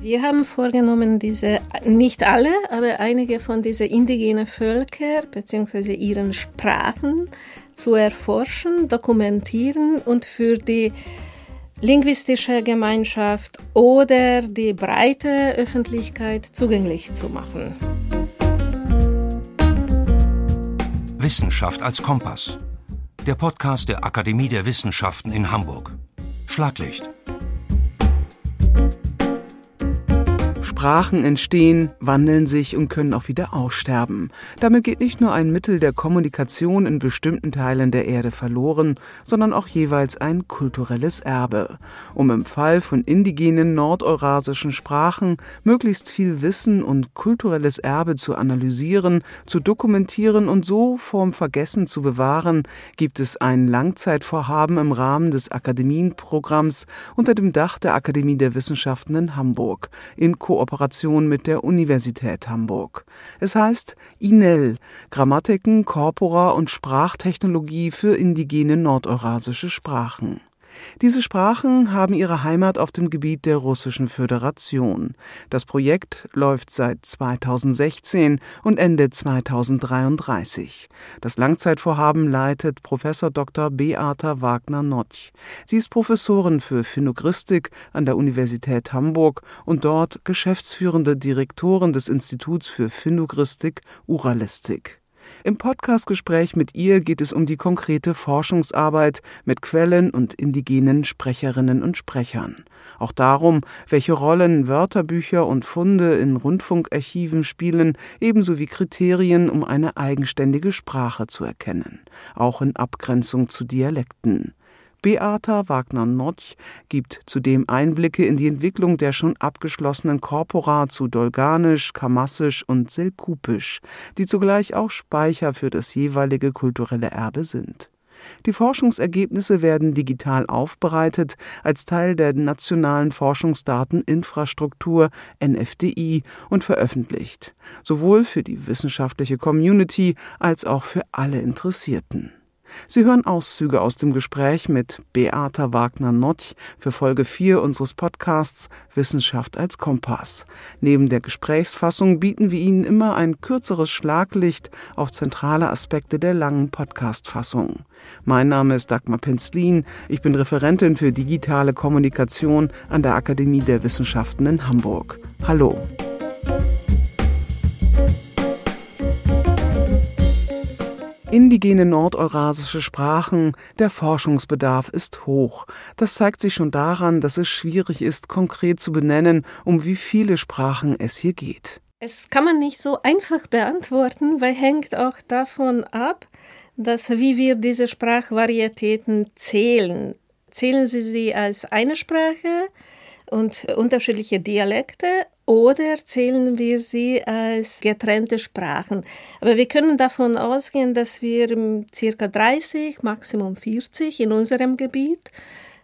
Wir haben vorgenommen, diese, nicht alle, aber einige von diesen indigenen Völker bzw. ihren Sprachen zu erforschen, dokumentieren und für die linguistische Gemeinschaft oder die breite Öffentlichkeit zugänglich zu machen. Wissenschaft als Kompass. Der Podcast der Akademie der Wissenschaften in Hamburg. Schlaglicht. Sprachen entstehen, wandeln sich und können auch wieder aussterben. Damit geht nicht nur ein Mittel der Kommunikation in bestimmten Teilen der Erde verloren, sondern auch jeweils ein kulturelles Erbe. Um im Fall von indigenen nordeurasischen Sprachen möglichst viel Wissen und kulturelles Erbe zu analysieren, zu dokumentieren und so vorm Vergessen zu bewahren, gibt es ein Langzeitvorhaben im Rahmen des Akademienprogramms unter dem Dach der Akademie der Wissenschaften in Hamburg in Kooperation Kooperation mit der Universität Hamburg. Es heißt INEL, Grammatiken, Corpora und Sprachtechnologie für indigene nordeurasische Sprachen. Diese Sprachen haben ihre Heimat auf dem Gebiet der Russischen Föderation. Das Projekt läuft seit 2016 und endet 2033. Das Langzeitvorhaben leitet Professor Dr. Beata Wagner-Notch. Sie ist Professorin für Phonogristik an der Universität Hamburg und dort geschäftsführende Direktorin des Instituts für Phonogristik Uralistik. Im Podcastgespräch mit ihr geht es um die konkrete Forschungsarbeit mit Quellen und indigenen Sprecherinnen und Sprechern. Auch darum, welche Rollen Wörterbücher und Funde in Rundfunkarchiven spielen, ebenso wie Kriterien, um eine eigenständige Sprache zu erkennen, auch in Abgrenzung zu Dialekten. Beata Wagner-Notch gibt zudem Einblicke in die Entwicklung der schon abgeschlossenen Korpora zu Dolganisch, Kamassisch und Selkupisch, die zugleich auch Speicher für das jeweilige kulturelle Erbe sind. Die Forschungsergebnisse werden digital aufbereitet als Teil der nationalen Forschungsdateninfrastruktur NFDI und veröffentlicht, sowohl für die wissenschaftliche Community als auch für alle Interessierten. Sie hören Auszüge aus dem Gespräch mit Beata Wagner-Notch für Folge 4 unseres Podcasts Wissenschaft als Kompass. Neben der Gesprächsfassung bieten wir Ihnen immer ein kürzeres Schlaglicht auf zentrale Aspekte der langen Podcast-Fassung. Mein Name ist Dagmar Penzlin. Ich bin Referentin für digitale Kommunikation an der Akademie der Wissenschaften in Hamburg. Hallo. Indigene nordeurasische Sprachen, der Forschungsbedarf ist hoch. Das zeigt sich schon daran, dass es schwierig ist, konkret zu benennen, um wie viele Sprachen es hier geht. Es kann man nicht so einfach beantworten, weil hängt auch davon ab, dass wie wir diese Sprachvarietäten zählen. Zählen Sie sie als eine Sprache und unterschiedliche Dialekte oder zählen wir sie als getrennte Sprachen? Aber wir können davon ausgehen, dass wir circa 30, Maximum 40 in unserem Gebiet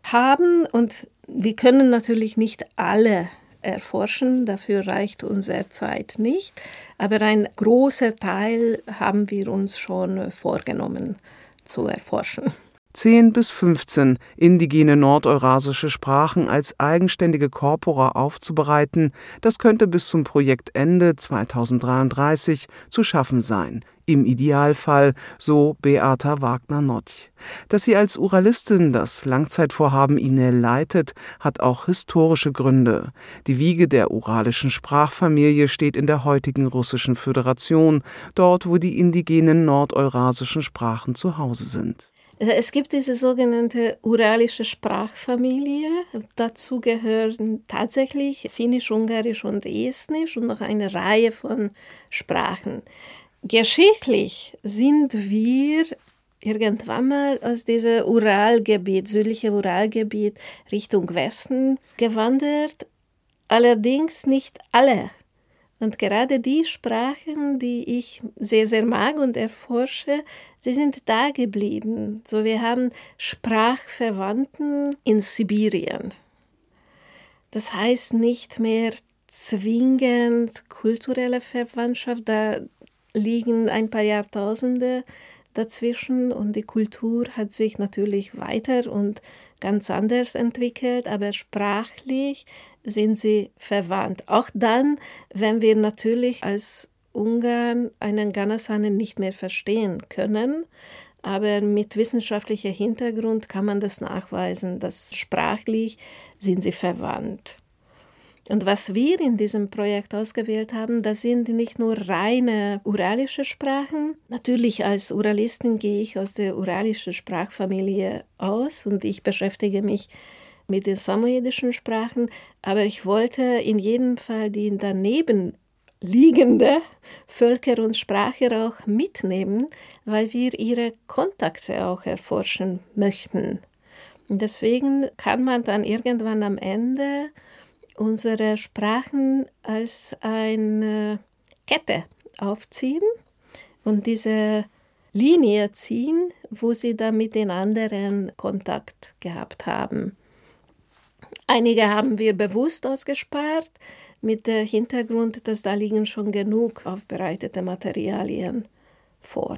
haben und wir können natürlich nicht alle erforschen, dafür reicht unsere Zeit nicht, aber ein großer Teil haben wir uns schon vorgenommen zu erforschen. 10 bis 15 indigene nordeurasische Sprachen als eigenständige Korpora aufzubereiten, das könnte bis zum Projektende 2033 zu schaffen sein. Im Idealfall, so Beata Wagner-Notch. Dass sie als Uralistin das Langzeitvorhaben INEL leitet, hat auch historische Gründe. Die Wiege der uralischen Sprachfamilie steht in der heutigen Russischen Föderation, dort wo die indigenen nordeurasischen Sprachen zu Hause sind. Also es gibt diese sogenannte uralische Sprachfamilie. Dazu gehören tatsächlich Finnisch, Ungarisch und Estnisch und noch eine Reihe von Sprachen. Geschichtlich sind wir irgendwann mal aus diesem Uralgebiet, südliche Uralgebiet Richtung Westen gewandert. Allerdings nicht alle und gerade die Sprachen, die ich sehr, sehr mag und erforsche, sie sind da geblieben. So, wir haben Sprachverwandten in Sibirien. Das heißt nicht mehr zwingend kulturelle Verwandtschaft, da liegen ein paar Jahrtausende dazwischen und die Kultur hat sich natürlich weiter und ganz anders entwickelt, aber sprachlich sind sie verwandt. Auch dann, wenn wir natürlich als Ungarn einen Ganasanen nicht mehr verstehen können, aber mit wissenschaftlichem Hintergrund kann man das nachweisen, dass sprachlich sind sie verwandt. Und was wir in diesem Projekt ausgewählt haben, das sind nicht nur reine uralische Sprachen. Natürlich als Uralistin gehe ich aus der uralischen Sprachfamilie aus und ich beschäftige mich mit den samoyedischen Sprachen, aber ich wollte in jedem Fall die daneben liegende Völker und Sprache auch mitnehmen, weil wir ihre Kontakte auch erforschen möchten. Und deswegen kann man dann irgendwann am Ende unsere Sprachen als eine Kette aufziehen und diese Linie ziehen, wo sie dann mit den anderen Kontakt gehabt haben. Einige haben wir bewusst ausgespart, mit dem Hintergrund, dass da liegen schon genug aufbereitete Materialien vor.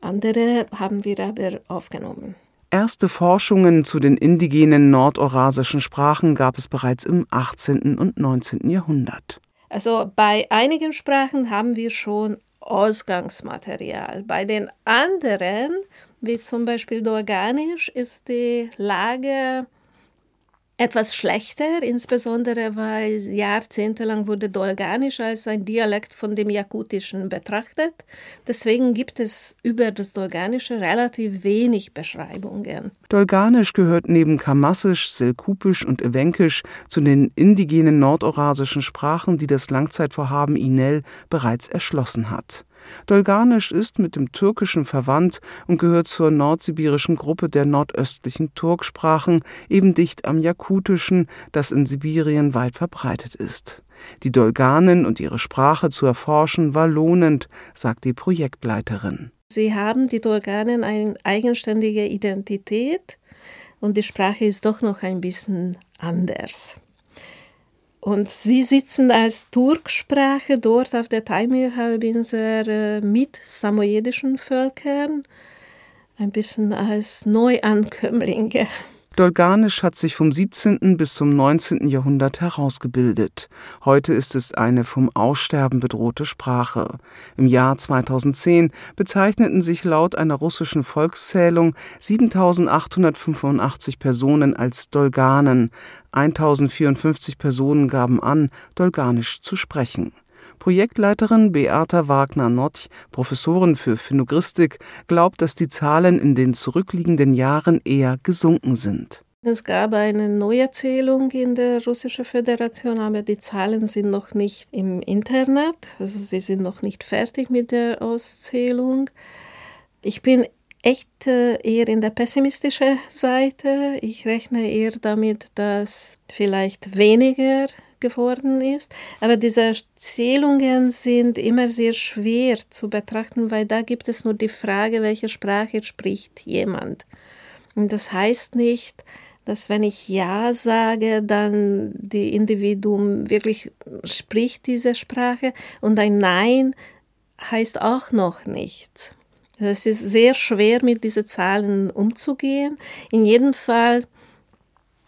Andere haben wir aber aufgenommen. Erste Forschungen zu den indigenen nordorasischen Sprachen gab es bereits im 18. und 19. Jahrhundert. Also bei einigen Sprachen haben wir schon Ausgangsmaterial. Bei den anderen, wie zum Beispiel Dorganisch, ist die Lage etwas schlechter, insbesondere weil jahrzehntelang wurde Dolganisch als ein Dialekt von dem Jakutischen betrachtet. Deswegen gibt es über das Dolganische relativ wenig Beschreibungen. Dolganisch gehört neben Kamassisch, Selkupisch und Ewenkisch zu den indigenen nordorasischen Sprachen, die das Langzeitvorhaben INEL bereits erschlossen hat. Dolganisch ist mit dem Türkischen verwandt und gehört zur nordsibirischen Gruppe der nordöstlichen Turksprachen, eben dicht am Jakutischen, das in Sibirien weit verbreitet ist. Die Dolganen und ihre Sprache zu erforschen war lohnend, sagt die Projektleiterin. Sie haben die Dolganen eine eigenständige Identität und die Sprache ist doch noch ein bisschen anders. Und sie sitzen als Turksprache dort auf der Taimyr-Halbinsel äh, mit samoyedischen Völkern, ein bisschen als Neuankömmlinge. Dolganisch hat sich vom 17. bis zum 19. Jahrhundert herausgebildet. Heute ist es eine vom Aussterben bedrohte Sprache. Im Jahr 2010 bezeichneten sich laut einer russischen Volkszählung 7885 Personen als Dolganen. 1054 Personen gaben an, Dolganisch zu sprechen. Projektleiterin Beata Wagner-Notch, Professorin für Phonogristik, glaubt, dass die Zahlen in den zurückliegenden Jahren eher gesunken sind. Es gab eine Neuerzählung in der Russischen Föderation, aber die Zahlen sind noch nicht im Internet, also sie sind noch nicht fertig mit der Auszählung. Ich bin echt äh, eher in der pessimistischen Seite. Ich rechne eher damit, dass vielleicht weniger geworden ist. Aber diese Zählungen sind immer sehr schwer zu betrachten, weil da gibt es nur die Frage, welche Sprache spricht jemand. Und das heißt nicht, dass wenn ich Ja sage, dann die Individuum wirklich spricht diese Sprache und ein Nein heißt auch noch nichts. Es ist sehr schwer, mit diesen Zahlen umzugehen. In jedem Fall,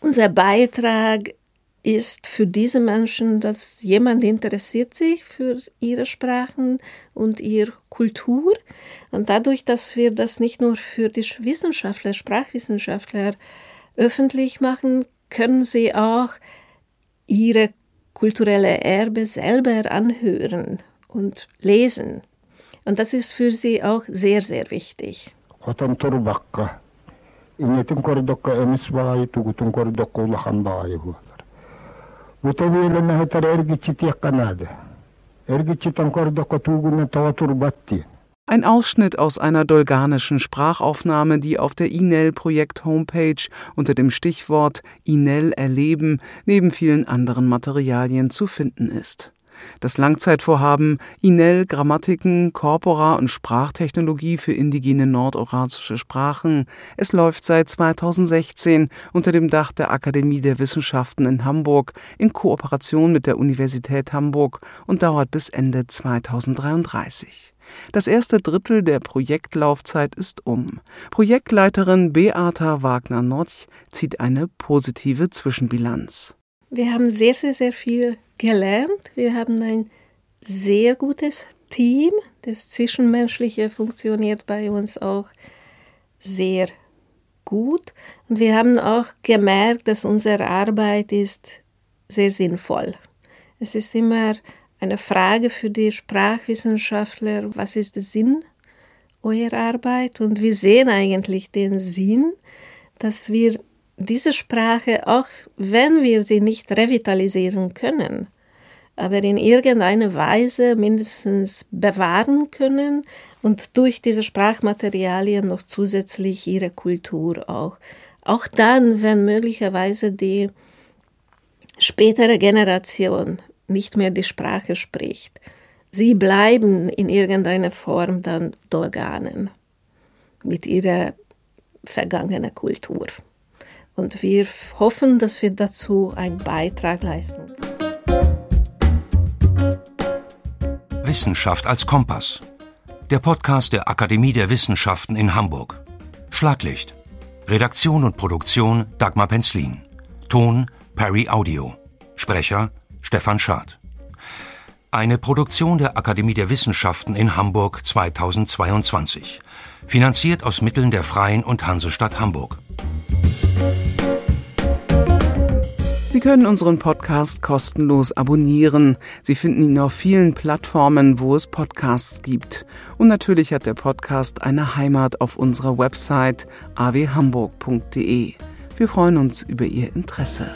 unser Beitrag ist für diese Menschen, dass jemand interessiert sich für ihre Sprachen und ihre Kultur. Und dadurch, dass wir das nicht nur für die Wissenschaftler, Sprachwissenschaftler öffentlich machen, können sie auch ihre kulturelle Erbe selber anhören und lesen. Und das ist für sie auch sehr, sehr wichtig. Ein Ausschnitt aus einer dolganischen Sprachaufnahme, die auf der INEL-Projekt-Homepage unter dem Stichwort INEL erleben neben vielen anderen Materialien zu finden ist. Das Langzeitvorhaben INEL Grammatiken, Corpora und Sprachtechnologie für indigene nordorasische Sprachen. Es läuft seit 2016 unter dem Dach der Akademie der Wissenschaften in Hamburg in Kooperation mit der Universität Hamburg und dauert bis Ende 2033. Das erste Drittel der Projektlaufzeit ist um. Projektleiterin Beata Wagner-Notch zieht eine positive Zwischenbilanz. Wir haben sehr, sehr, sehr viel gelernt. Wir haben ein sehr gutes Team. Das Zwischenmenschliche funktioniert bei uns auch sehr gut. Und wir haben auch gemerkt, dass unsere Arbeit ist sehr sinnvoll. Es ist immer eine Frage für die Sprachwissenschaftler, was ist der Sinn eurer Arbeit? Und wir sehen eigentlich den Sinn, dass wir diese Sprache, auch wenn wir sie nicht revitalisieren können, aber in irgendeiner Weise mindestens bewahren können und durch diese Sprachmaterialien noch zusätzlich ihre Kultur auch. Auch dann, wenn möglicherweise die spätere Generation nicht mehr die Sprache spricht. Sie bleiben in irgendeiner Form dann Dolganen mit ihrer vergangenen Kultur. Und wir hoffen, dass wir dazu einen Beitrag leisten. Wissenschaft als Kompass. Der Podcast der Akademie der Wissenschaften in Hamburg. Schlaglicht. Redaktion und Produktion Dagmar Penzlin. Ton Perry Audio. Sprecher Stefan Schad. Eine Produktion der Akademie der Wissenschaften in Hamburg 2022. Finanziert aus Mitteln der Freien und Hansestadt Hamburg. Sie können unseren Podcast kostenlos abonnieren. Sie finden ihn auf vielen Plattformen, wo es Podcasts gibt. Und natürlich hat der Podcast eine Heimat auf unserer Website awhamburg.de. Wir freuen uns über Ihr Interesse.